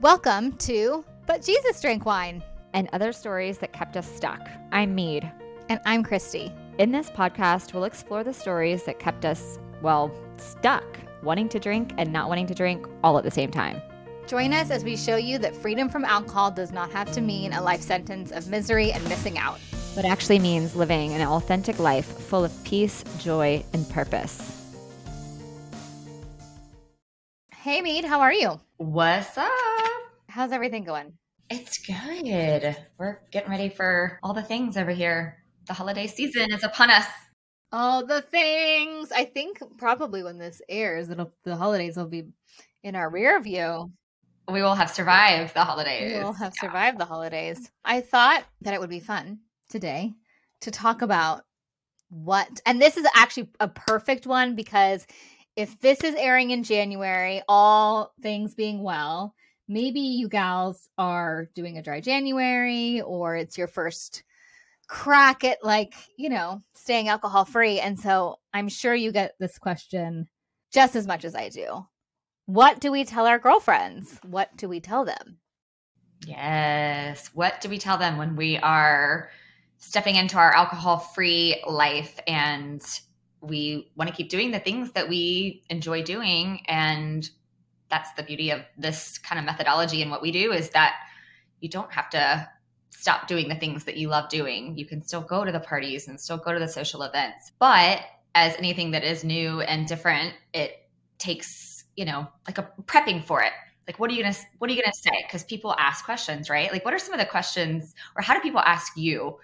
Welcome to But Jesus Drank Wine. and other stories that kept us stuck. I'm Meade. And I'm Christy. In this podcast, we'll explore the stories that kept us, well, stuck, wanting to drink and not wanting to drink all at the same time. Join us as we show you that freedom from alcohol does not have to mean a life sentence of misery and missing out. But actually means living an authentic life full of peace, joy, and purpose. Hey, Meade, how are you? What's up? How's everything going? It's good. We're getting ready for all the things over here. The holiday season is upon us. All the things. I think probably when this airs, it'll the holidays will be in our rear view. We will have survived the holidays. We will have Yeah. survived the holidays. I thought that it would be fun today to talk about what, and this is actually a perfect one because if this is airing in January, all things being well, maybe you gals are doing a dry January or it's your first crack at like, you know, staying alcohol free. And so I'm sure you get this question just as much as I do. What do we tell our girlfriends? What do we tell them? Yes. What do we tell them when we are stepping into our alcohol free life and we want to keep doing the things that we enjoy doing? And that's the beauty of this kind of methodology and what we do is that you don't have to stop doing the things that you love doing. You can still go to the parties and still go to the social events. But as anything that is new and different, it takes, you know, like a prepping for it. Like what are you going to what are you going to say cuz people ask questions, right? Like what are some of the questions or how do people ask you?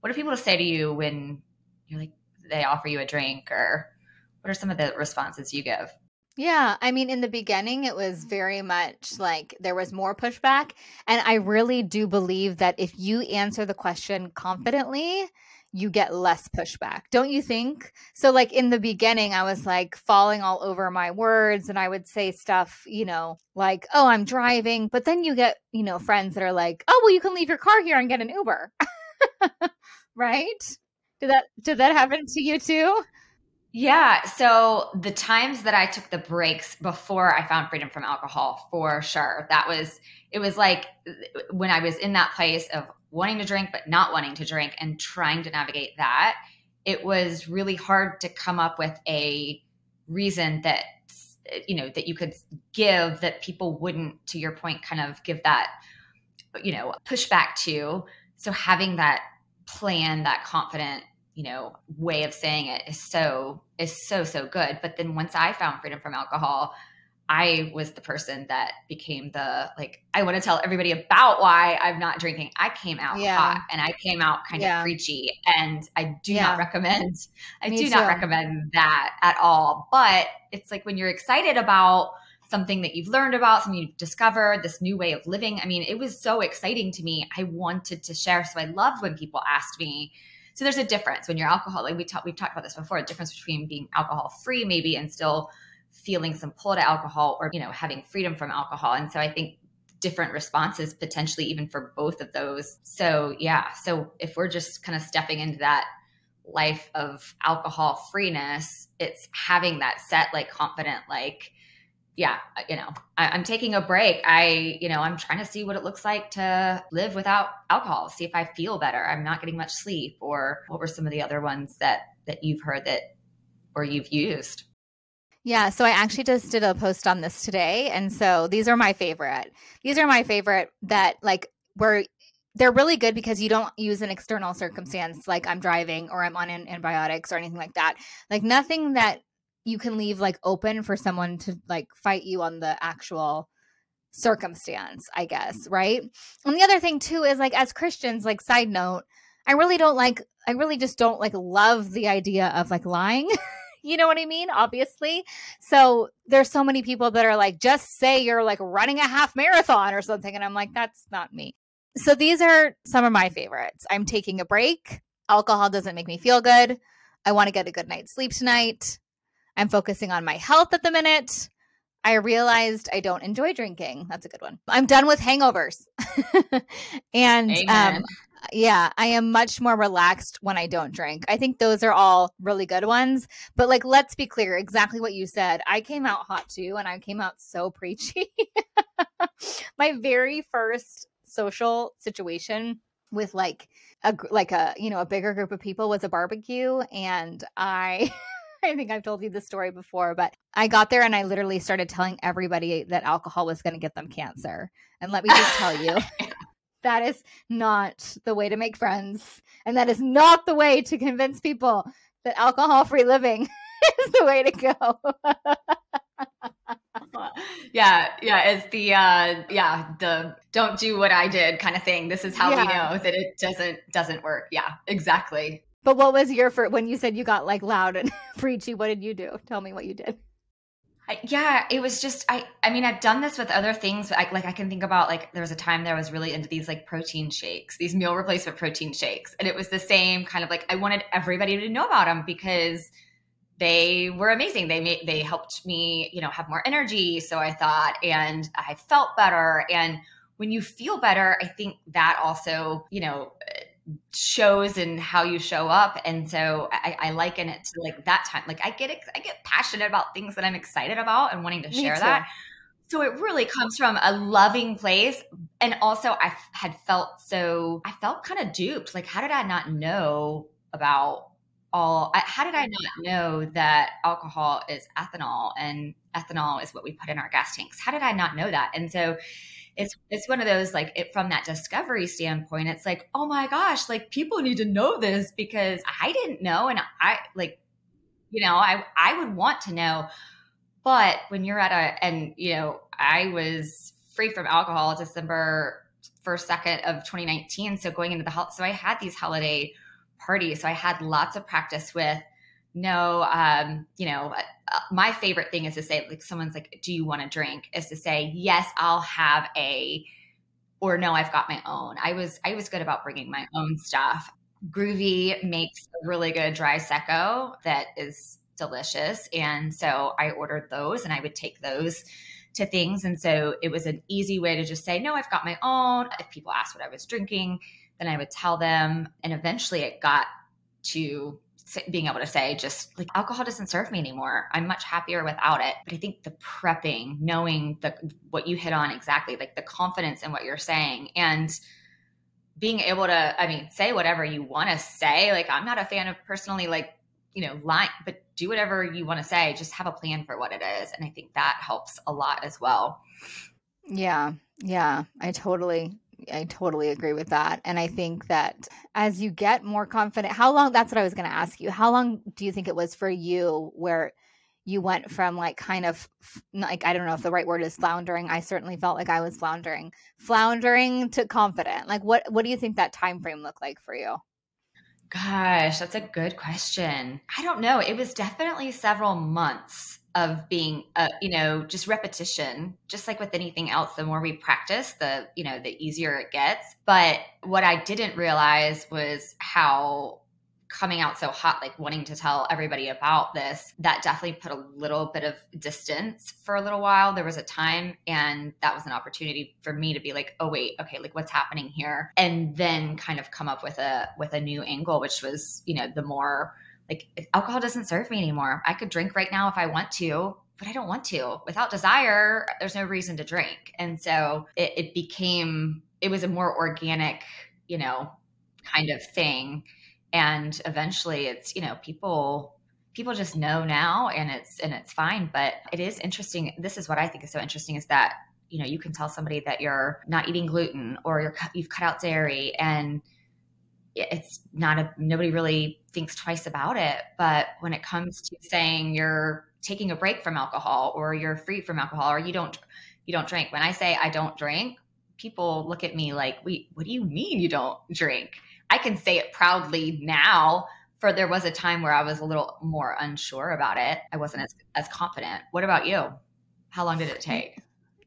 What are people say to you when you're like they offer you a drink or what are some of the responses you give? Yeah, I mean, in the beginning, it was mm-hmm. very much like there was more pushback. And I really do believe that if you answer the question confidently, you get less pushback. Don't you think? So, like in the beginning, I was mm-hmm. like falling all over my words and I would say stuff, you know, like, oh, I'm driving. But then you get, you know, friends that are like, oh, well, you can leave your car here and get an Uber. right? Did that did that happen to you too? Yeah. So the times that I took the breaks before I found freedom from alcohol, for sure, that was, it was like when I was in that place of wanting to drink, but not wanting to drink and trying to navigate that, it was really hard to come up with a reason that, you know, that you could give that people wouldn't, to your point, kind of give that, you know, pushback to. So having that plan, that confident you know way of saying it is so is so so good but then once i found freedom from alcohol i was the person that became the like i want to tell everybody about why i'm not drinking i came out Yeah. hot and i came out kind Yeah. of preachy and i do Yeah. not recommend i Me do not recommend that at all but it's like when you're excited about something that you've learned about something you've discovered this new way of living i mean it was so exciting to me i wanted to share so i loved when people asked me so there's a difference when you're alcoholic. We talk, we've talked about this before. A difference between being alcohol free, maybe, and still feeling some pull to alcohol, or you know, having freedom from alcohol. And so I think different responses potentially even for both of those. So yeah. So if we're just kind of stepping into that life of alcohol freeness, it's having that set like confident like yeah, uh, you know, I, I'm taking a break. I, you know, I'm trying to see what it looks like to live without alcohol, see if I feel better. I'm not getting much sleep, or what were some of the other ones that that you've heard that or you've used? Yeah, so I actually just did a post on this today. And so these are my favorite. These are my favorite that like were they're really good because you don't use an external circumstance like I'm driving or I'm on an- antibiotics or anything like that. Like nothing that you can leave like open for someone to like fight you on the actual circumstance, I guess, mm. right? And the other thing too is like as Christians, like side note, I really don't like I really just don't like love the idea of like lying. you know what I mean? Obviously. So there's so many people that are like, just say you're like running a half marathon or something. And I'm like, that's not me. So these are some of my favorites. I'm taking a break. Alcohol doesn't make me feel good. I want to get a good night's sleep tonight. I'm focusing on my health at the minute. I realized I don't enjoy drinking. That's a good one. I'm done with hangovers. and um, yeah, I am much more relaxed when I don't drink. I think those are all really good ones. But like, let's be clear exactly what you said. I came out hot too, and I came out so preachy. my very first social situation with like a like a you know a bigger group of people was a barbecue and i I think I've told you this story before, but I got there and I literally started telling everybody that alcohol was going to get them cancer. And let me just tell you, that is not the way to make friends. And that is not the way to convince people that alcohol free living is the way to go. yeah, yeah, it's the uh yeah, the don't do what I did kind of thing. This is how yeah. we know that it doesn't doesn't work. Yeah, exactly. But what was your for when you said you got like loud and preachy? What did you do? Tell me what you did. I, yeah, it was just I. I mean, I've done this with other things. I, like I can think about like there was a time that I was really into these like protein shakes, these meal replacement protein shakes, and it was the same kind of like I wanted everybody to know about them because they were amazing. They made they helped me, you know, have more energy. So I thought, and I felt better. And when you feel better, I think that also, you know, shows and how you show up. And so I, I liken it to like that time. Like I get I get passionate about things that I'm excited about and wanting to share that. So it really comes from a loving place. And also I had felt so I felt kind of duped. Like, how did I not know about all I, how did i not know that alcohol is ethanol and ethanol is what we put in our gas tanks how did i not know that and so it's it's one of those like it, from that discovery standpoint it's like oh my gosh like people need to know this because i didn't know and i like you know i i would want to know. But when you're at a and you know i was free from alcohol december first second of 2019 so going into the so i had these holiday parties So I had lots of practice with no, um, you know, uh, my favorite thing is to say, like, someone's like, do you want to drink? Is to say, yes, I'll have a, or no, I've got my own. I was, I was good about bringing my own stuff. Grüvi makes a really good dry secco that is delicious. And so I ordered those and I would take those to things. And so it was an easy way to just say, no, I've got my own. If people asked what I was drinking, then I would tell them. And eventually it got to being able to say just like alcohol doesn't serve me anymore. I'm much happier without it. But i think the prepping knowing the what you hit on exactly like the confidence in what you're saying and being able to i mean say whatever you want to say. Like i'm not a fan of personally like you know lying but do whatever you want to say. Just have a plan for what it is. And i think that helps a lot as well. Yeah. Yeah. I totally I totally agree with that. And I think that as you get more confident, how long that's what I was going to ask you. How long do you think it was for you where you went from like kind of like I don't know if the right word is floundering. I certainly felt like I was floundering. Floundering to confident. Like what what do you think that time frame looked like for you? Gosh, that's a good question. I don't know. It was definitely several months of being uh, you know just repetition just like with anything else the more we practice the you know the easier it gets. But what i didn't realize was how coming out so hot like wanting to tell everybody about this that definitely put a little bit of distance for a little while. There was a time and that was an opportunity for me to be like oh wait okay like what's happening here? And then kind of come up with a with a new angle which was you know the more like alcohol doesn't serve me anymore. I could drink right now if I want to, but I don't want to. Without desire, there's no reason to drink. And so it, it became, it was a more organic, you know, kind of thing. And eventually it's, you know, people people just know now and it's and it's fine but it is interesting this is what i think is so interesting is that you know you can tell somebody that you're not eating gluten or you're you've cut out dairy and it's not a nobody really thinks twice about it but when it comes to saying you're taking a break from alcohol or you're free from alcohol or you don't you don't drink when i say i don't drink people look at me like wait what do you mean you don't drink? I can say it proudly now for there was a time where i was a little more unsure about it. I wasn't as, as confident. What about you? How long did it take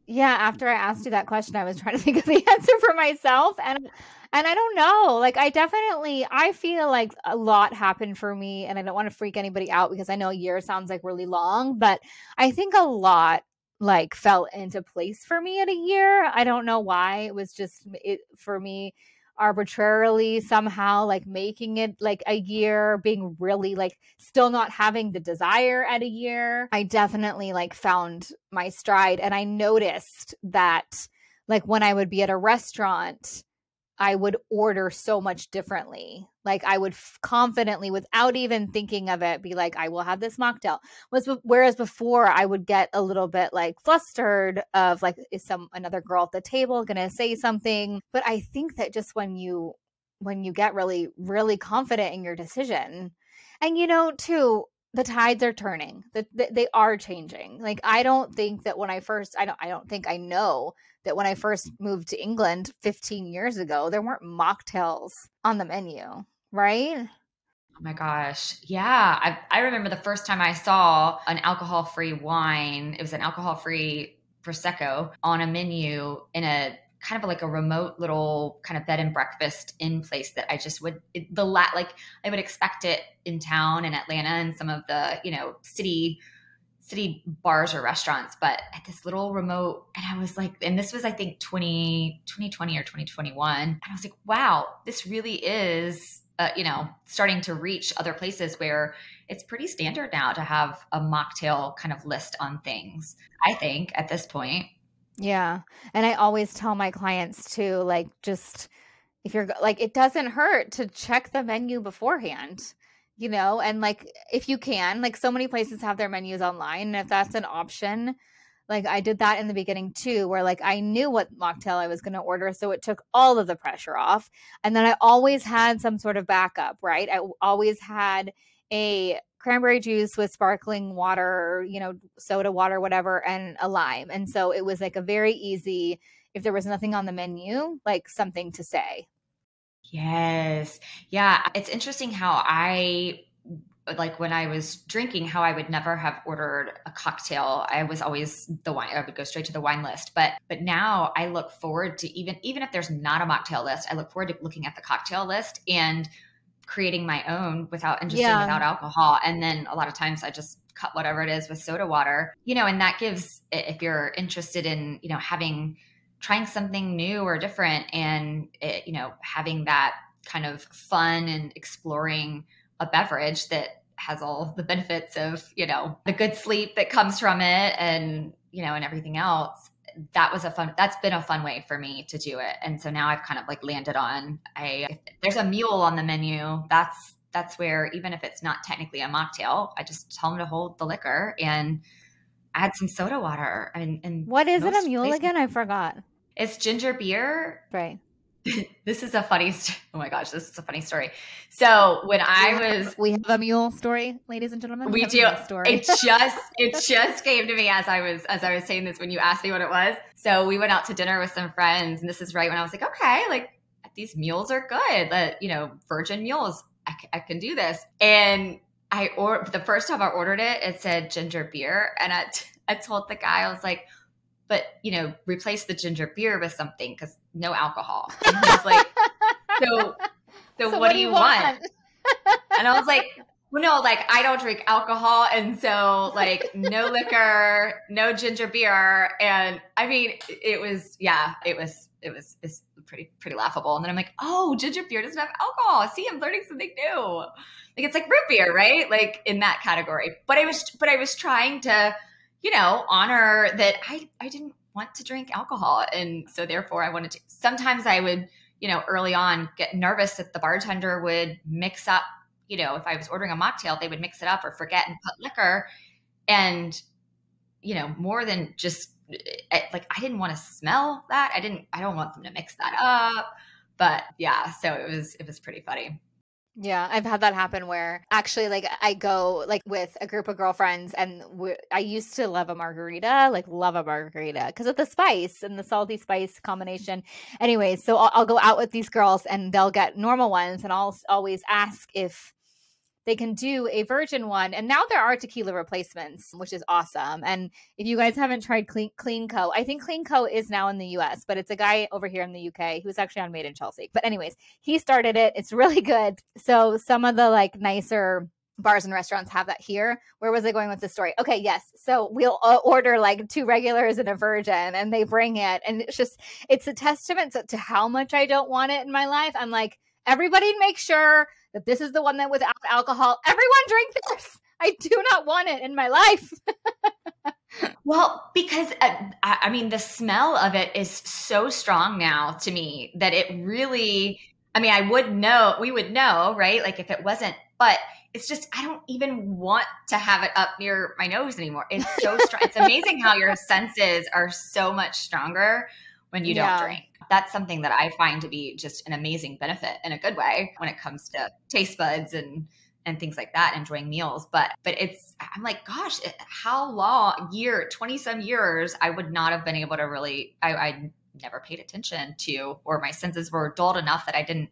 yeah after i asked you that question i was trying to think of the answer for myself and and I don't know. Like I definitely I feel like a lot happened for me and I don't want to freak anybody out because I know a year sounds like really long, but I think a lot like fell into place for me at a year. I don't know why. It was just it for me arbitrarily somehow like making it like a year being really like still not having the desire at a year. I definitely like found my stride and i noticed that like when I would be at a restaurant, I would order so much differently. Like I would f- confidently, without even thinking of it, be like, "I will have this mocktail." Whereas before I would get a little bit like flustered of like, is some another girl at the table to say something? But I think that just when you when you get really really confident in your decision, and you know too, the tides are turning. That the, they are changing. Like I don't think that when I first, I don't, I don't think I know that when I first moved to England 15 years ago, there weren't mocktails on the menu, right? Oh my gosh. Yeah. I, I remember the first time I saw an alcohol free wine, it was an alcohol free Prosecco on a menu in a kind of like a remote little kind of bed and breakfast in place that I just would, it, the lat, like I would expect it in town in Atlanta and some of the, you know, city city bars or restaurants, but at this little remote, and I was like, and this was, I think, 20, 2020 or 2021. And I was like, wow, this really is, uh, you know, starting to reach other places where it's pretty standard now to have a mocktail kind of list on things, I think, at this point. Yeah. And I always tell my clients to like, just if you're like, it doesn't hurt to check the menu beforehand you know and like if you can like so many places have their menus online and if that's an option like i did that in the beginning too where like i knew what mocktail i was going to order so it took all of the pressure off and then i always had some sort of backup right i always had a cranberry juice with sparkling water you know soda water whatever and a lime and so it was like a very easy if there was nothing on the menu like something to say Yes. Yeah. It's interesting how I like when I was drinking, how I would never have ordered a cocktail. I was always the wine. I would go straight to the wine list. But but now I look forward to even even if there's not a mocktail list, I look forward to looking at the cocktail list and creating my own without and just yeah. without alcohol. And then a lot of times I just cut whatever it is with soda water. You know, and that gives if you're interested in you know having trying something new or different and it, you know having that kind of fun and exploring a beverage that has all the benefits of you know the good sleep that comes from it and you know and everything else that was a fun that's been a fun way for me to do it. And so now i've kind of like landed on i there's a mule on the menu that's that's where even if it's not technically a mocktail i just tell them to hold the liquor and add some soda water and, and what is it a mule places. again? I forgot. It's ginger beer right this is a funny st- oh my gosh this is a funny story. So when i was we have a mule story ladies and gentlemen. We, we do. story. it just it just came to me as i was as i was saying this when you asked me what it was. So we went out to dinner with some friends and this is right when i was like okay like these mules are good. That you know virgin mules I, c- I can do this. And i or the first time i ordered it it said ginger beer. And I, t- I told the guy i was like but you know, replace the ginger beer with something because no alcohol. And he's like, so, so, so what, do you want? want? and I was like, well, no, like I don't drink alcohol, and so like no liquor, no ginger beer, and I mean, it was yeah, it was it was it's pretty pretty laughable. And then I'm like, oh, ginger beer doesn't have alcohol. See, I'm learning something new. Like it's like root beer, right? Like in that category. But I was but I was trying to you know, honor that I, I didn't want to drink alcohol. And so therefore I wanted to, sometimes I would, you know, early on get nervous that the bartender would mix up, you know, if I was ordering a mocktail, they would mix it up or forget and put liquor. And, you know, more than just eh, like, I didn't want to smell that. I didn't, I don't want them to mix that up. But yeah, so it was, it was pretty funny. Yeah, I've had that happen where actually, like, I go like with a group of girlfriends, and I used to love a margarita, like, love a margarita because of the spice and the salty spice combination. Anyways, so I'll, I'll, go out with these girls, and they'll get normal ones, and I'll always ask if they can do a virgin one. And now there are tequila replacements, which is awesome. And if you guys haven't tried Clean, CleanCo, I think CleanCo is now in the US, but it's a guy over here in the UK who's actually on Made in Chelsea. But anyways, he started it. It's really good. So some of the like nicer bars and restaurants have that here. Where was I going with the story? Okay, yes. So we'll uh, order like two regulars and a virgin, and they bring it, and it's just it's a testament to, to how much I don't want it in my life. I'm like, everybody make sure that this is the one that without alcohol. Everyone drink this. I do not want it in my life. Well, because uh, I mean, the smell of it is so strong now to me that it really, I mean, I would know, we would know, right? Like if it wasn't, but it's just, I don't even want to have it up near my nose anymore. It's so strong. it's amazing how your senses are so much stronger when you don't drink. That's something that I find to be just an amazing benefit in a good way when it comes to taste buds and and things like that, enjoying meals. But but it's I'm like, gosh, how long year, 20 some years, I would not have been able to really I, I never paid attention to, or my senses were dulled enough that I didn't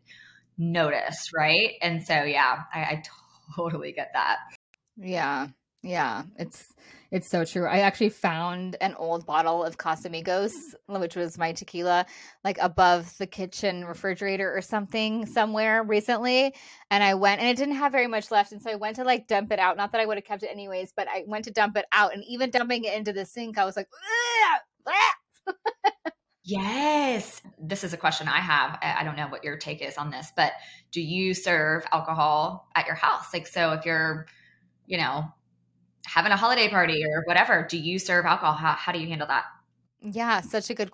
notice, right? And so yeah, I, I totally get that. Yeah. Yeah. It's it's so true. I actually found an old bottle of Casamigos, which was my tequila, like above the kitchen refrigerator or something somewhere recently. And I went and it didn't have very much left. And so I went to like dump it out. Not that I would have kept it anyways, but I went to dump it out. And even dumping it into the sink, I was like, Yes. This is a question I have. I don't know what your take is on this, but do you serve alcohol at your house? Like, so if you're, you know, having a holiday party or whatever, do you serve alcohol? How, how do you handle that? Yeah, such a good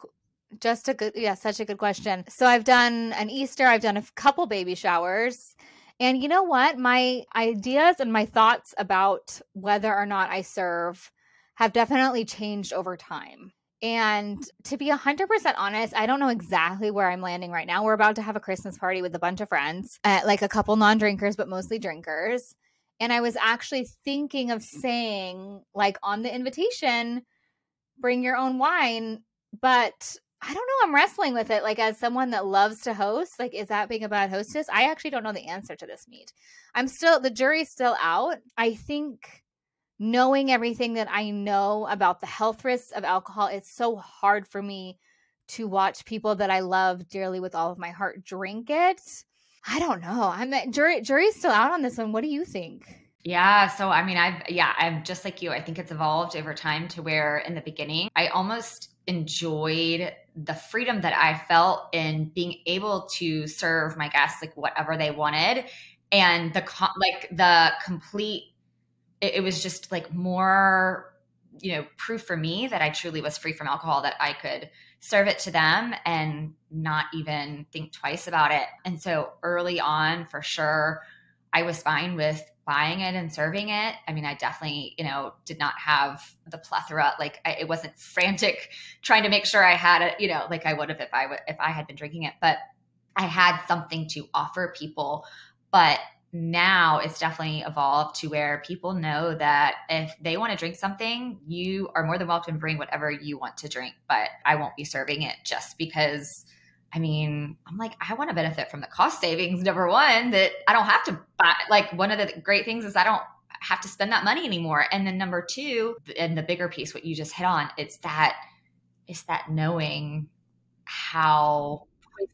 just a good yeah, such a good question. So I've done an Easter, I've done a couple baby showers. And you know what? My ideas and my thoughts about whether or not I serve have definitely changed over time. And to be 100% honest, I don't know exactly where I'm landing right now. We're about to have a Christmas party with a bunch of friends, uh, like a couple non drinkers, but mostly drinkers. And I was actually thinking of saying, like, on the invitation, bring your own wine. But I don't know. I'm wrestling with it. Like, as someone that loves to host, like, is that being a bad hostess? I actually don't know the answer to this Meade. I'm still, the jury's still out. I think knowing everything that I know about the health risks of alcohol, it's so hard for me to watch people that I love dearly with all of my heart drink it. I don't know. I'm jury jury's still out on this one. What do you think? Yeah, so I mean, I've yeah, I'm just like you. I think it's evolved over time to where in the beginning, I almost enjoyed the freedom that I felt in being able to serve my guests like whatever they wanted, and the like the complete. It, it was just like more, you know, proof for me that I truly was free from alcohol. That I could serve it to them and not even think twice about it. And so early on, for sure, I was fine with buying it and serving it. I mean, I definitely, you know, did not have the plethora. Like, I, it wasn't frantic trying to make sure I had it, you know, like I would have if I would if I had been drinking it. But I had something to offer people. But now it's definitely evolved to where people know that if they want to drink something, you are more than welcome to bring whatever you want to drink, but I won't be serving it just because. I mean, I'm like, I want to benefit from the cost savings. Number one, that I don't have to buy. Like, one of the great things is I don't have to spend that money anymore. And then number two, and the bigger piece, what you just hit on, it's that, it's that knowing how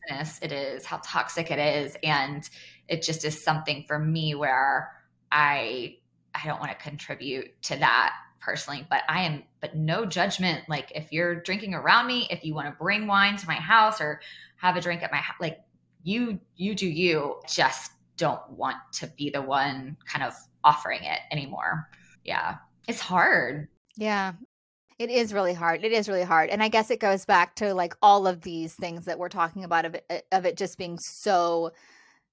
poisonous it is, how toxic it is, and it just is something for me where I I don't want to contribute to that personally, but I am but no judgment. Like if you're drinking around me, if you want to bring wine to my house or have a drink at my house, like you you do you. Just don't want to be the one kind of offering it anymore. Yeah. It's hard. Yeah. It is really hard. It is really hard. And I guess it goes back to like all of these things that we're talking about of it, of it just being so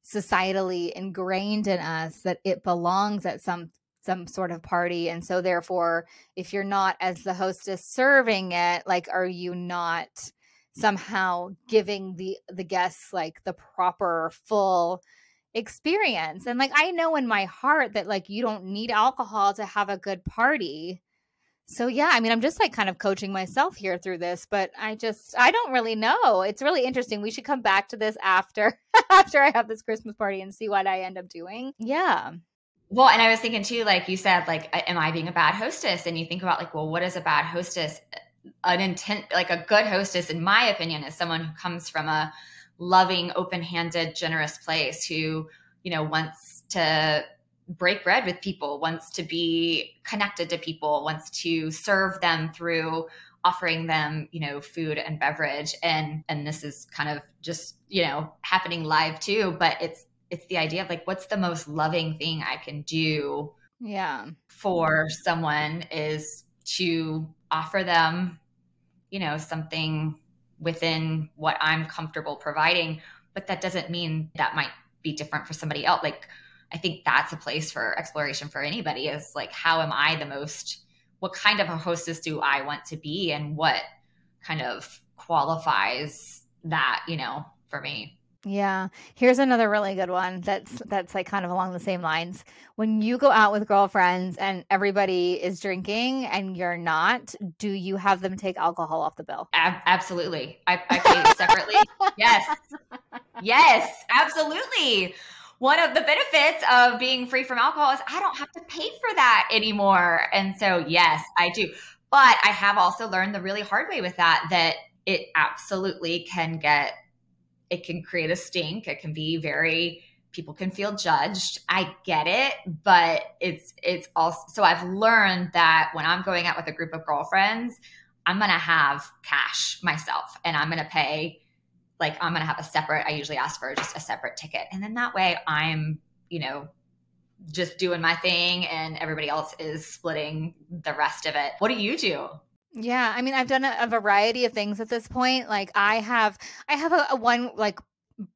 societally ingrained in us that it belongs at some some sort of party and so therefore if you're not as the hostess serving it like are you not somehow giving the the guests like the proper full experience and like i know in my heart that like you don't need alcohol to have a good party so yeah, I mean, I'm just like kind of coaching myself here through this, but I just I don't really know. It's really interesting. We should come back to this after after I have this Christmas party and see what I end up doing. Yeah. Well, and I was thinking too, like you said, like, am I being a bad hostess? And you think about like, well, what is a bad hostess? An intent, like a good hostess, in my opinion, is someone who comes from a loving, open-handed, generous place who, you know, wants to break bread with people, wants to be connected to people, wants to serve them through offering them, you know, food and beverage. And and this is kind of just, you know, happening live too, but it's it's the idea of like what's the most loving thing I can do yeah for someone is to offer them, you know, something within what I'm comfortable providing. But that doesn't mean that might be different for somebody else. Like, I think that's a place for exploration for anybody is like, how am I the most, what kind of a hostess do I want to be? And what kind of qualifies that, you know, for me? Yeah. Here's another really good one that's that's like kind of along the same lines. When you go out with girlfriends and everybody is drinking and you're not, do you have them take alcohol off the bill? Ab- absolutely. I, I pay separately. yes. Yes, absolutely. One of the benefits of being free from alcohol is I don't have to pay for that anymore. And so, yes, I do. But I have also learned the really hard way with that that it absolutely can get it can create a stink. It can be very people can feel judged. I get it, but it's it's also so I've learned that when I'm going out with a group of girlfriends, I'm going to have cash myself and I'm going to pay like I'm going to have a separate I usually ask for just a separate ticket. And then that way I'm, you know, just doing my thing and everybody else is splitting the rest of it. What do you do? Yeah, I mean, I've done a, a, variety of things at this point. Like, I have, I have a, a, one like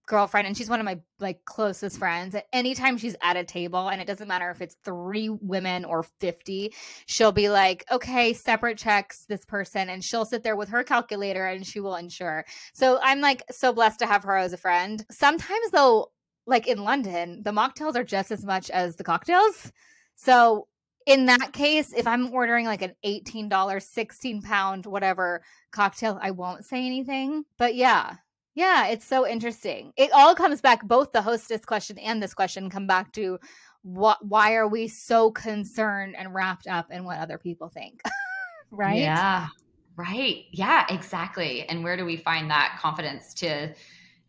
girlfriend, and she's one of my like closest friends. At anytime she's at a table, and it doesn't matter if it's three women or fifty, she'll be like, "Okay, separate checks this person," and she'll sit there with her calculator and she will insure. So I'm like so blessed to have her as a friend. Sometimes though, like in London, the mocktails are just as much as the cocktails. So in that case, if I'm ordering like an $18, 16 pound, whatever cocktail, I won't say anything. But yeah, yeah, it's so interesting. It all comes back, both the hostess question and this question come back to what, why are we so concerned and wrapped up in what other people think? right? Yeah. Right. Yeah, exactly. And where do we find that confidence to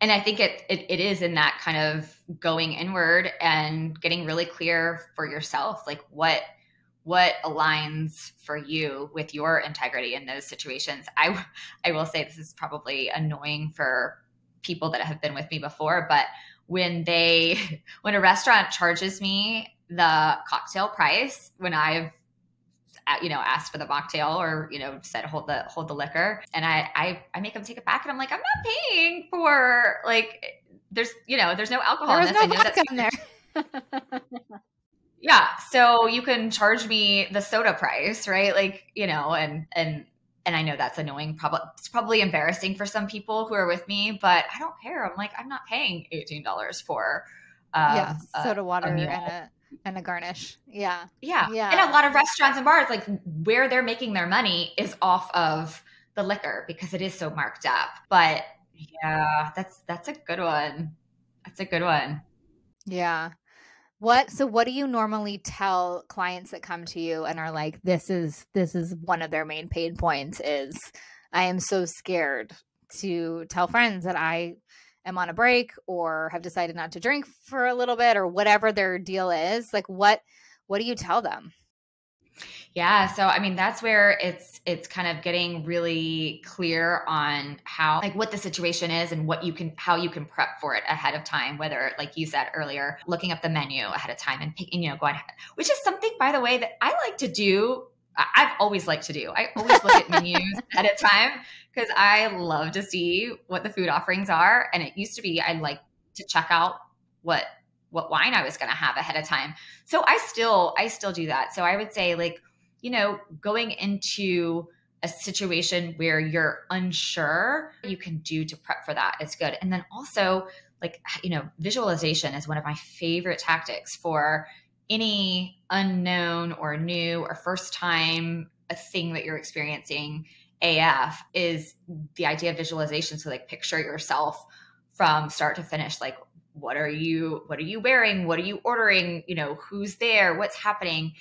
and I think it, it, it is in that kind of going inward and getting really clear for yourself, like what what aligns for you with your integrity in those situations. I I will say this is probably annoying for people that have been with me before, but when they when a restaurant charges me the cocktail price when I've uh, you know asked for the mocktail or you know said hold the hold the liquor and I, I i make them take it back and i'm like i'm not paying for like there's you know there's no alcohol there's in this. no vodka in there yeah so you can charge me the soda price right? Like you know and and and i know that's annoying probably it's probably embarrassing for some people who are with me but i don't care. I'm like i'm not paying $18 for um, yeah soda water a and a and a garnish. Yeah yeah yeah. and a lot of restaurants and bars like where they're making their money is off of the liquor because it is so marked up. But yeah that's that's a good one. That's a good one. Yeah what so what do you normally tell clients that come to you and are like this is this is one of their main pain points is I am so scared to tell friends that I am on a break or have decided not to drink for a little bit or whatever their deal is like what what do you tell them yeah, so I mean that's where it's it's kind of getting really clear on how like what the situation is and what you can how you can prep for it ahead of time whether like you said earlier looking up the menu ahead of time and picking you know going which is something by the way that I like to do I've always liked to do. I always look at menus ahead of time because I love to see what the food offerings are. And it used to be I like to check out what what wine I was going to have ahead of time. So I still I still do that. So I would say like, you know, going into a situation where you're unsure, you can do to prep for that. It's good. And then also like, you know, visualization is one of my favorite tactics for any unknown or new or first time a thing that you're experiencing AF is the idea of visualization. So like picture yourself from start to finish, like what are you what are you wearing? What are you ordering? You know who's there? What's happening?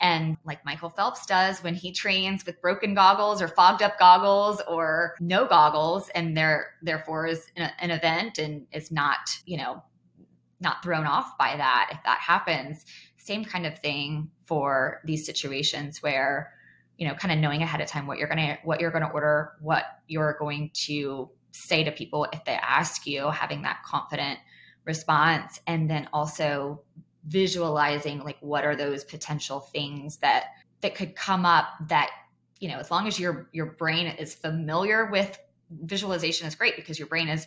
And like Michael Phelps does when he trains with broken goggles or fogged up goggles or no goggles and there therefore is an event and is not, you know, not thrown off by that if that happens. Same kind of thing for these situations where, you know, kind of knowing ahead of time what you're going to what you're going to order, what you're going to say to people if they ask you, having that confident response and then also visualizing like what are those potential things that that could come up that you know, as long as your your brain is familiar with visualization is great because your brain is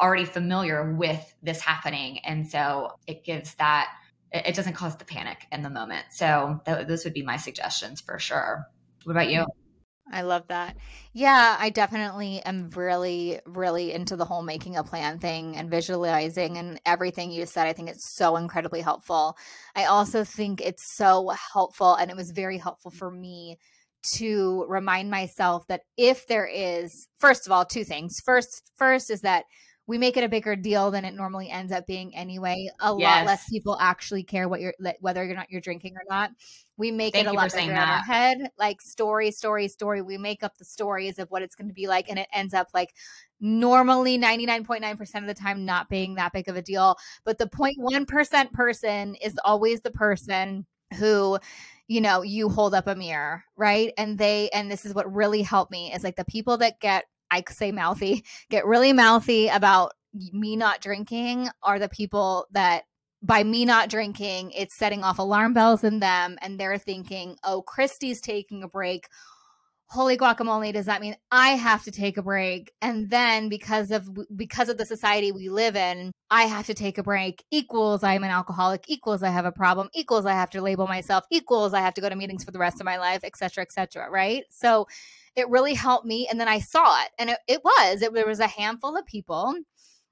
already familiar with this happening. And so it gives that it doesn't cause the panic in the moment. So th- those would be my suggestions for sure. What about you I love that. Yeah, I definitely am really, really into the whole making a plan thing and visualizing and everything you said. I think it's so incredibly helpful. I also think it's so helpful, and it was very helpful for me to remind myself that if there is, first of all, two things. First, first is that we make it a bigger deal than it normally ends up being anyway. A yes. lot less people actually care what you're whether you're not you're drinking or not. We make Thank it a lot bigger in our head, like story, story, story. We make up the stories of what it's going to be like, and it ends up like normally 99.9% of the time not being that big of a deal. But the 0.1% person is always the person who you know you hold up a mirror right and they and this is what really helped me is like the people that get I say mouthy, get really mouthy about me not drinking are the people that by me not drinking, it's setting off alarm bells in them and they're thinking, "Oh, Christy's taking a break. Holy guacamole, does that mean I have to take a break?" And then because of because of the society we live in, I have to take a break equals I'm an alcoholic equals I have a problem equals I have to label myself equals I have to go to meetings for the rest of my life, etc., etc., right? So it really helped me. And then I saw it, and it, it was, it, there was a handful of people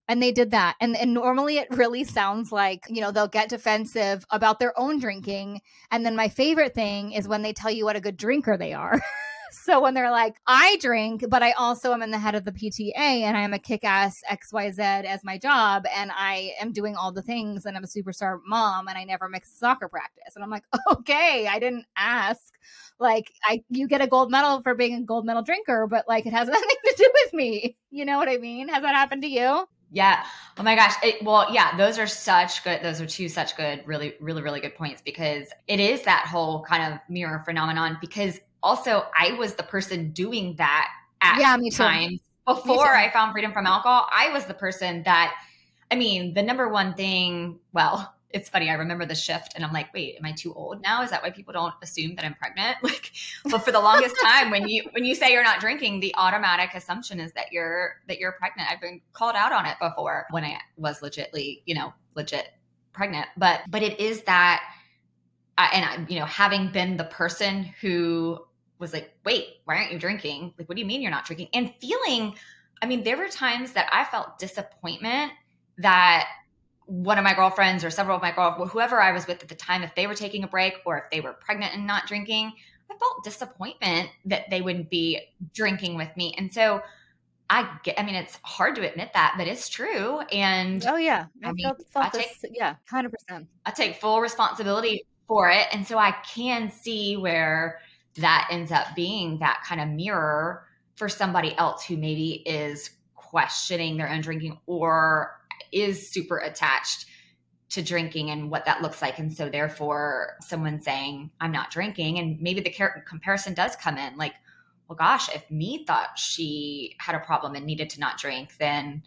and they did that and, and normally it really sounds like you know they'll get defensive about their own drinking and then my favorite thing is when they tell you what a good drinker they are so when they're like i drink but i also am in the head of the pta and i am a kick-ass xyz as my job and i am doing all the things and i'm a superstar mom and i never mix soccer practice and i'm like okay i didn't ask like I you get a gold medal for being a gold medal drinker, but like it has nothing to do with me. You know what I mean? Has that happened to you? Yeah. Oh my gosh. It, well, yeah, those are such good. Those are two such good, really, really, really good points because it is that whole kind of mirror phenomenon. Because also, I was the person doing that at yeah, me times before I found freedom from alcohol. I was the person that, I mean, the number one thing, well, it's funny. I remember the shift and I'm like, wait, am I too old now? Is that why people don't assume that I'm pregnant? Like, but for the longest time, when you when you say you're not drinking, the automatic assumption is that you're that you're pregnant. I've been called out on it before when I was legitly, you know, legit pregnant. But but it is that, uh, and I, you know, having been the person who was like, wait, why aren't you drinking? Like, what do you mean you're not drinking? And feeling, I mean, there were times that I felt disappointment that one of my girlfriends or several of my girlfriends, whoever I was with at the time, if they were taking a break or if they were pregnant and not drinking, I felt disappointment that they wouldn't be drinking with me. And so I get, I mean, it's hard to admit that, but it's true. And oh, yeah. I, I mean, felt, felt I take, this, yeah, 100%. I take full responsibility for it. And so I can see where that ends up being that kind of mirror for somebody else who maybe is questioning their own drinking or is super attached to drinking and what that looks like. And so, therefore, someone saying, I'm not drinking, and maybe the comparison does come in like, well, gosh, if me thought she had a problem and needed to not drink, then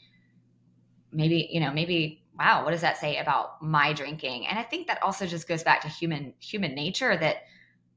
maybe, you know, maybe, wow, what does that say about my drinking? And I think that also just goes back to human human nature that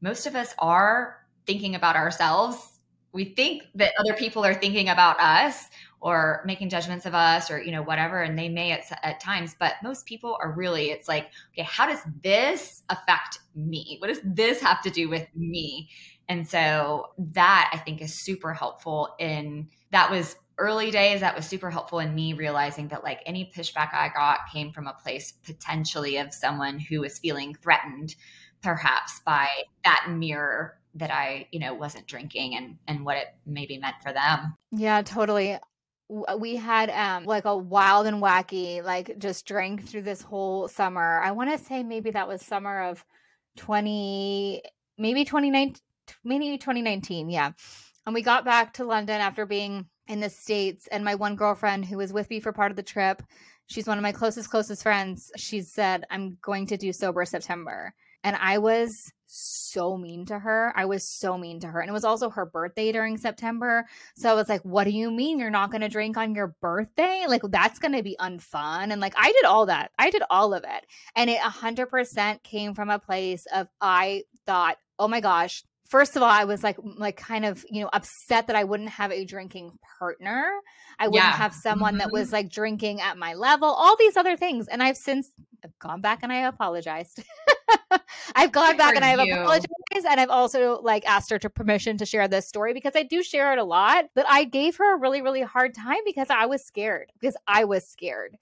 most of us are thinking about ourselves. We think that other people are thinking about us or making judgments of us or you know whatever and they may at, at times but most people are really it's like okay how does this affect me what does this have to do with me and so that i think is super helpful in that was early days that was super helpful in me realizing that like any pushback i got came from a place potentially of someone who was feeling threatened perhaps by that mirror that I, you know, wasn't drinking and and what it maybe meant for them. Yeah, totally. We had um like a wild and wacky like just drank through this whole summer. I want to say maybe that was summer of 20 maybe 2019 maybe 2019 yeah. And we got back to london after being in the states and my one girlfriend who was with me for part of the trip she's one of my closest closest friends she said i'm going to do sober september and i was so mean to her. I was so mean to her. And it was also her birthday during September. So I was like, what do you mean you're not going to drink on your birthday? Like, that's going to be unfun. And like, I did all that. I did all of it. And it 100% came from a place of, I thought, oh my gosh, first of all, I was like, like kind of, you know, upset that I wouldn't have a drinking partner. I wouldn't Yeah. have someone that Mhm. was like drinking at my level, all these other things. And I've since I've gone back and I apologized. I've gone Good back and I've you. apologized and I've also like asked her to permission to share this story because I do share it a lot. But I gave her a really, really hard time because I was scared. Because I was scared.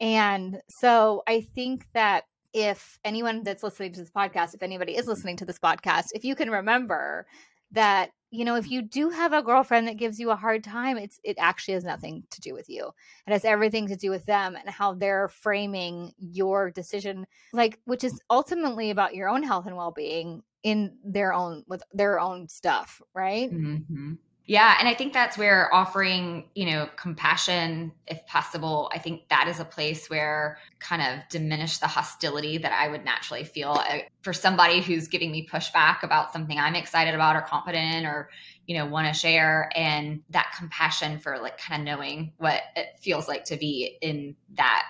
And so I think that if anyone that's listening to this podcast, if anybody is listening to this podcast, if you can remember that, you know, if you do have a girlfriend that gives you a hard time, it's it actually has nothing to do with you. It has everything to do with them and how they're framing your decision, like which is ultimately about your own health and well-being in their own with their own stuff, right? Mhm. Yeah, and I think that's where offering, you know, compassion, if possible, I think that is a place where kind of diminish the hostility that I would naturally feel Uh, for somebody who's giving me pushback about something I'm excited about or confident or, you know, want to share, and that compassion for like kind of knowing what it feels like to be in that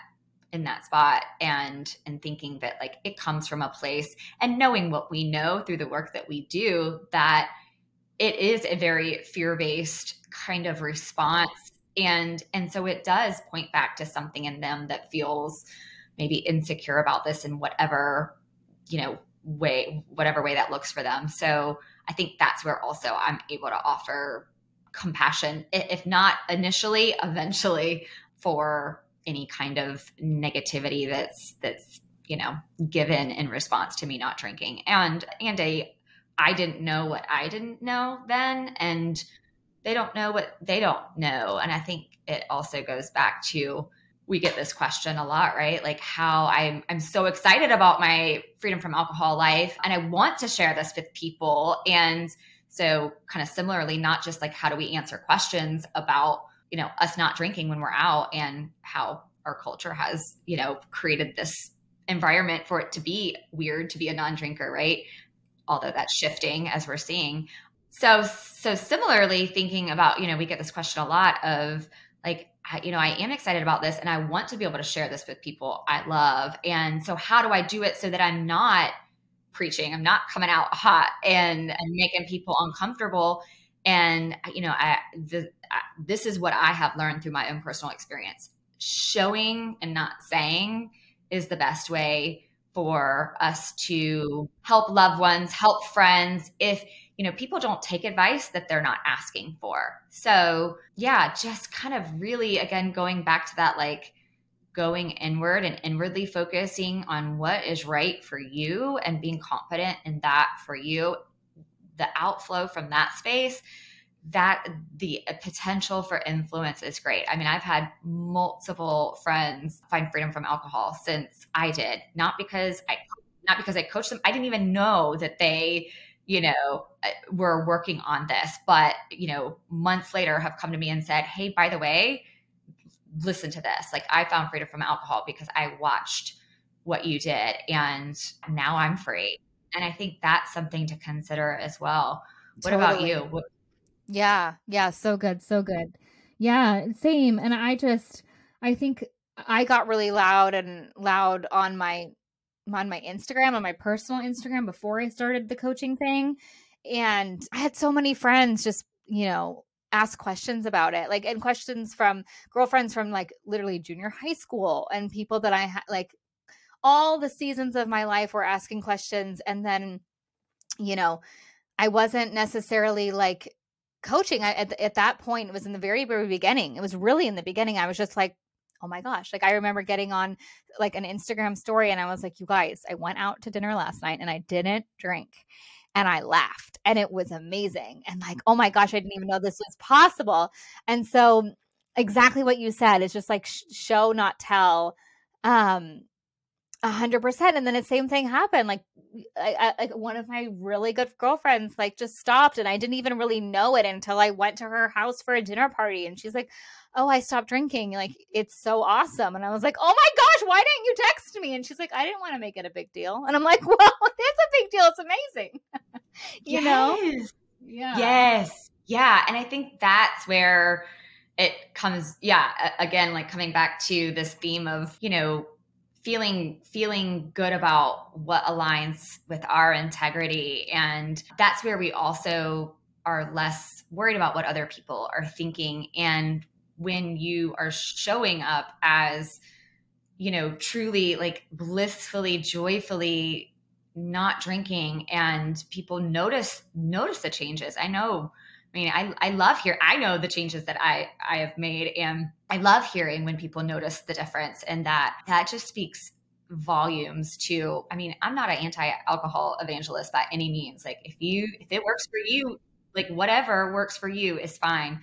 in that spot and and thinking that like it comes from a place and knowing what we know through the work that we do that it is a very fear-based kind of response. And and so it does point back to something in them that feels maybe insecure about this in whatever you know way whatever way that looks for them. So i think that's where also i'm able to offer compassion if not initially eventually for any kind of negativity that's that's you know given in response to me not drinking. And and a I didn't know what I didn't know then, and they don't know what they don't know. And I think it also goes back to we get this question a lot, right? Like how I'm I'm so excited about my freedom from alcohol life and I want to share this with people. And so kind of similarly, not just like how do we answer questions about, you know, us not drinking when we're out and how our culture has, you know, created this environment for it to be weird to be a non-drinker, right? Although that's shifting as we're seeing. So, so similarly, thinking about, you know, we get this question a lot of like, I, you know, I am excited about this and I want to be able to share this with people I love. And so, how do I do it so that I'm not preaching, I'm not coming out hot and, and making people uncomfortable? And, you know, I, the, I, this is what I have learned through my own personal experience. Showing and not saying is the best way for us to help loved ones, help friends if you know people don't take advice that they're not asking for. So, yeah, just kind of really again going back to that like going inward and inwardly focusing on what is right for you and being confident in that for you. The outflow from that space that the potential for influence is great. I mean, I've had multiple friends find freedom from alcohol since I did, not because I not because I coached them. I didn't even know that they, you know, uh, were working on this, but you know, months later have come to me and said, "Hey, by the way, listen to this. Like I found freedom from alcohol because I watched what you did and now I'm free." And I think that's something to consider as well. What about you? Yeah, yeah, so good, so good. Yeah, same. And I just I think I got really loud and loud on my on my Instagram, on my personal Instagram before I started the coaching thing. And I had so many friends just, you know, ask questions about it. Like and questions from girlfriends from like literally junior high school and people that I had like all the seasons of my life were asking questions and then you know, I wasn't necessarily like coaching I, at, at that point it was in the very very beginning it was really in the beginning i was just like oh my gosh like i remember getting on like an instagram story and i was like you guys i went out to dinner last night and i didn't drink and i laughed and it was amazing and like oh my gosh i didn't even know this was possible. And so exactly what you said is just like sh- show not tell um a hundred percent. And then the same thing happened. Like, I, I, like one of my really good girlfriends, like just stopped, and I didn't even really know it until I went to her house for a dinner party, and she's like, "Oh, I stopped drinking. Like, it's so awesome." And I was like, "Oh my gosh, why didn't you text me?" And she's like, "I didn't want to make it a big deal." And I'm like, "Well, it's a big deal. It's amazing." you know? Yes. Yeah. Yes. Yeah. And I think that's where it comes, yeah, again, like coming back to this theme of, you know, feeling feeling good about what aligns with our integrity. And that's where we also are less worried about what other people are thinking. And when you are showing up as you know truly like blissfully joyfully not drinking and people notice notice the changes i know i mean i i love here i know the changes that i i have made. And i love hearing when people notice the difference and that that just speaks volumes to i mean i'm not an anti-alcohol evangelist by any means like if you if it works for you like whatever works for you is fine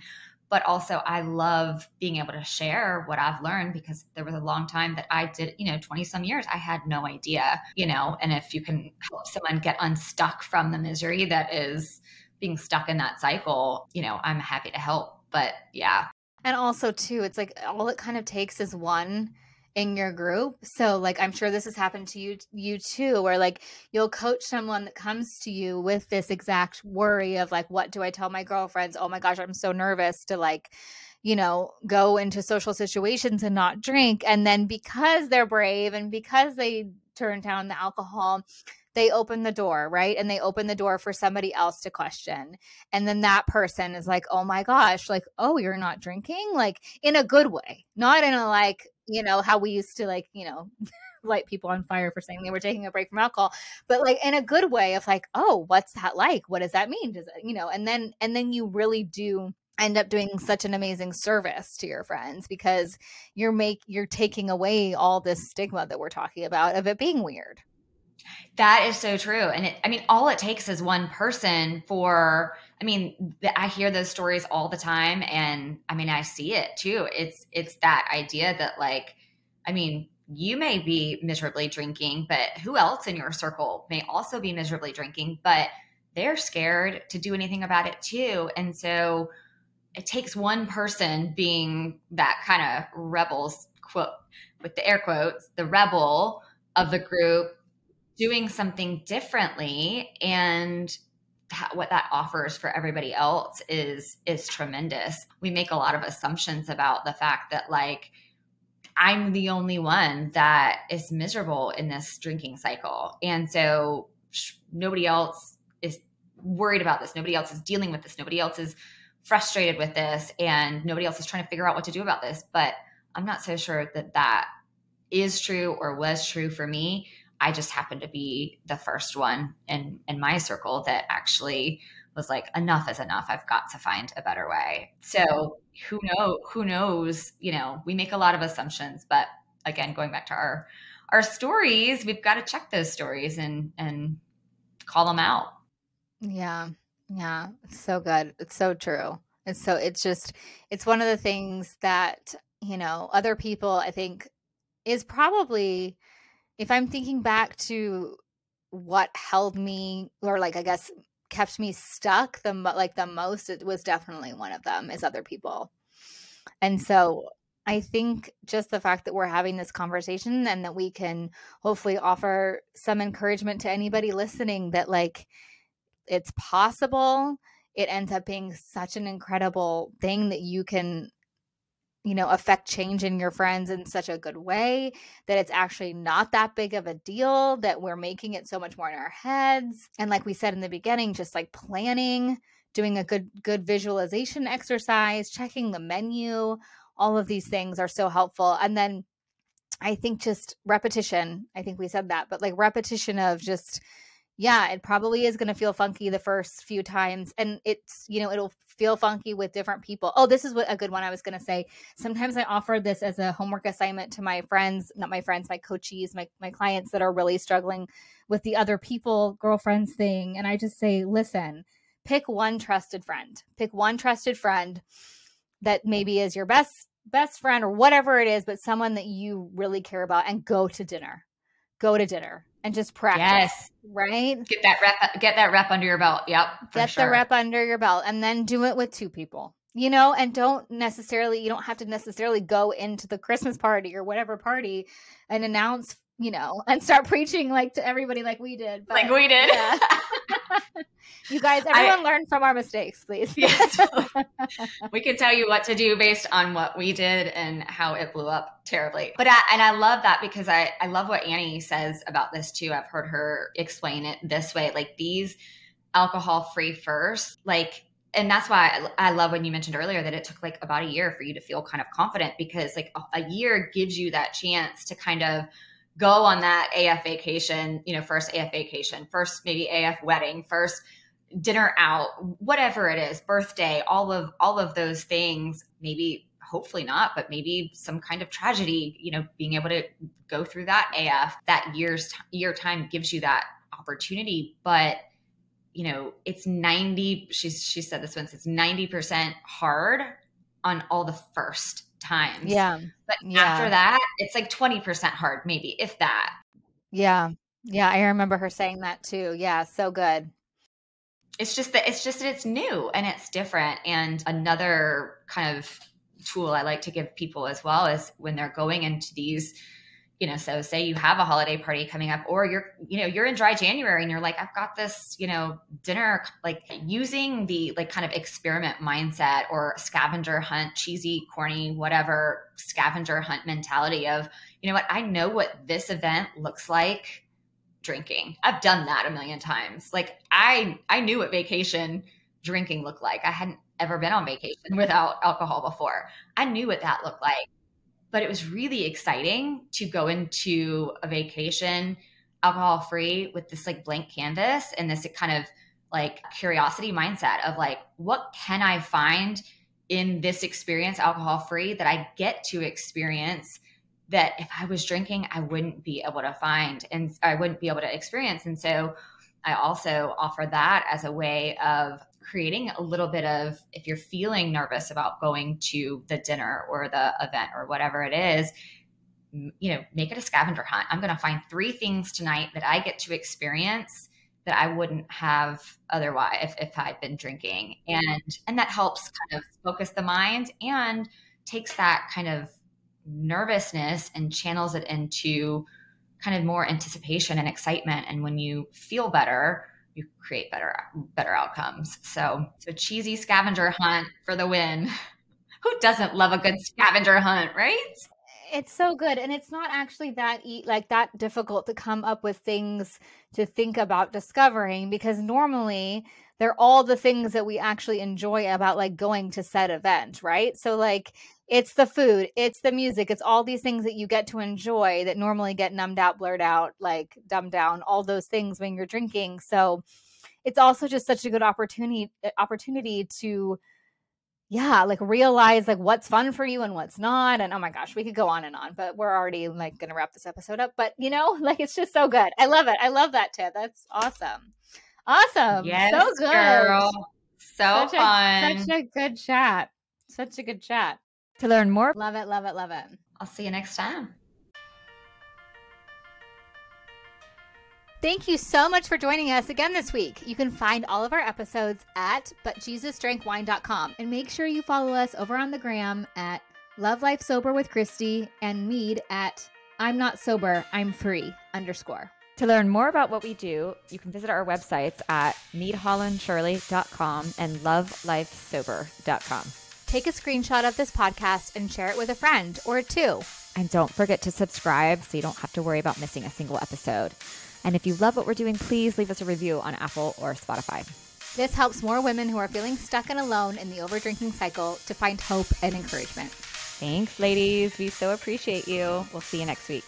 but also I love being able to share what I've learned because there was a long time that I did, you know, 20 some years, I had no idea, you know, and if you can help someone get unstuck from the misery that is being stuck in that cycle, you know, I'm happy to help. But yeah. And also, too, it's like all it kind of takes is one in your group. So like I'm sure this has happened to you you too where like you'll coach someone that comes to you with this exact worry of like what do I tell my girlfriends? Oh my gosh, I'm so nervous to like you know, go into social situations and not drink. And then because they're brave and because they turn down the alcohol, they open the door, right? And they open the door for somebody else to question. And then that person is like, oh my gosh, like, oh, you're not drinking? Like in a good way, not in a like, you know, how we used to like, you know, light people on fire for saying they were taking a break from alcohol, but like in a good way of like, oh, what's that like? What does that mean? Does it, you know, and then, and then you really do end up doing such an amazing service to your friends because you're make you're taking away all this stigma that we're talking about of it being weird. That is so true. And it, I mean, all it takes is one person for, I mean, I hear those stories all the time. And I mean, I see it too. It's, it's that idea that like, I mean, you may be miserably drinking, but who else in your circle may also be miserably drinking, but they're scared to do anything about it too. And so it takes one person being that kind of rebels quote with the air quotes, the rebel of the group doing something differently and what that offers for everybody else is is tremendous. We make a lot of assumptions about the fact that like I'm the only one that is miserable in this drinking cycle. And so nobody else is worried about this. Nobody else is dealing with this. Nobody else is frustrated with this and nobody else is trying to figure out what to do about this. But I'm not so sure that that is true or was true for me. I just happened to be the first one in in my circle that actually was like enough is enough. I've got to find a better way. So who know who knows, you know, we make a lot of assumptions, but again, going back to our our stories, we've got to check those stories and and call them out. Yeah. Yeah. So good. It's so true. It's so it's just it's one of the things that, you know, other people I think is probably if I'm thinking back to what held me or like I guess kept me stuck the like the most it was definitely one of them is other people. And mm. so I think just the fact that we're having this conversation and that we can hopefully offer some encouragement to anybody listening that like it's possible it ends up being such an incredible thing that you can you know, affect change in your friends in such a good way that it's actually not that big of a deal, that we're making it so much more in our heads. And like we said in the beginning, just like planning, doing a good good visualization exercise, checking the menu, all of these things are so helpful. And then I think just repetition, I think we said that, but like repetition of just yeah, it probably is going to feel funky the first few times. And it's, you know, it'll feel funky with different people. Oh, this is what a good one I was going to say. Sometimes I offer this as a homework assignment to my friends, not my friends, my coaches, my, my clients that are really struggling with the other people, girlfriends thing. And I just say, listen, pick one trusted friend, pick one trusted friend that maybe is your best best friend or whatever it is but someone that you really care about and go to dinner go to dinner and just practice. Yes. Right? Get that rep get that rep under your belt. Yep. Get sure. the rep under your belt and then do it with two people. You know, and don't necessarily you don't have to necessarily go into the Christmas party or whatever party and announce, you know, and start preaching like to everybody like we did. But, like we did. Yeah. you guys, everyone I, learn from our mistakes, please. yes. we can tell you what to do based on what we did and how it blew up terribly. But I, and I love that because I, I love what Annie says about this too. I've heard her explain it this way like these alcohol free first, like and that's why I, love when you mentioned earlier that it took like about a year for you to feel kind of confident because like a, year gives you that chance to kind of go on that AF vacation, you know, first AF vacation, first maybe AF wedding, first dinner out, whatever it is, birthday, all of all of those things, maybe hopefully not, but maybe some kind of tragedy, you know, being able to go through that AF, that year's year time gives you that opportunity, but you know, it's 90, she's, she said this once, it's 90% hard on all the first times. Yeah. But yeah. after that, it's like 20% hard, maybe, if that. Yeah. Yeah. I remember her saying that too. Yeah. So good. It's just that it's just that it's new and it's different. And another kind of tool I like to give people as well is when they're going into these you know so say you have a holiday party coming up or you're you know you're in dry january and you're like i've got this you know dinner like using the like kind of experiment mindset or scavenger hunt cheesy corny whatever scavenger hunt mentality of you know what i know what this event looks like drinking. I've done that a million times. Like i i knew what vacation drinking looked like. I hadn't ever been on vacation without alcohol before. I knew what that looked like but it was really exciting to go into a vacation alcohol free with this like blank canvas and this kind of like curiosity mindset of like what can i find in this experience alcohol free that i get to experience that if i was drinking i wouldn't be able to find and i wouldn't be able to experience? And so i also offer that as a way of creating a little bit of if you're feeling nervous about going to the dinner or the event or whatever it is you know make it a scavenger hunt. I'm going to find three things tonight that i get to experience that i wouldn't have otherwise if, if i'd been drinking. And and that helps kind of focus the mind and takes that kind of nervousness and channels it into kind of more anticipation and excitement. And when you feel better you create better better outcomes. So a cheesy scavenger hunt for the win. Who doesn't love a good scavenger hunt, right? It's so good, and it's not actually that e- like that difficult to come up with things to think about discovering because normally they're all the things that we actually enjoy about like going to said event, right? So like it's the food, it's the music, it's all these things that you get to enjoy that normally get numbed out, blurred out, like dumbed down, all those things when you're drinking. So it's also just such a good opportunity eh, opportunity to yeah, like realize like what's fun for you and what's not. And oh my gosh, we could go on and on, but we're already like gonna wrap this episode up. But you know, like it's just so good. I love it. I love that tip. That's awesome. Awesome. Yes, so good. Girl. So such fun. A, such a good chat. Such a good chat. To learn more, love it, love it, love it. I'll see you next time. Thank you so much for joining us again this week. You can find all of our episodes at butjesusdrankwine.com and make sure you follow us over on the gram at Love Life Sober with Christy and Meade at I'm not sober, I'm free underscore. To learn more about what we do, you can visit our websites at meadhollandshirley.com and lovelifesober.com. Take a screenshot of this podcast and share it with a friend or two. And don't forget to subscribe so you don't have to worry about missing a single episode. And if you love what we're doing, please leave us a review on Apple or Spotify. This helps more women who are feeling stuck and alone in the overdrinking cycle to find hope and encouragement. Thanks, ladies. We so appreciate you. We'll see you next week.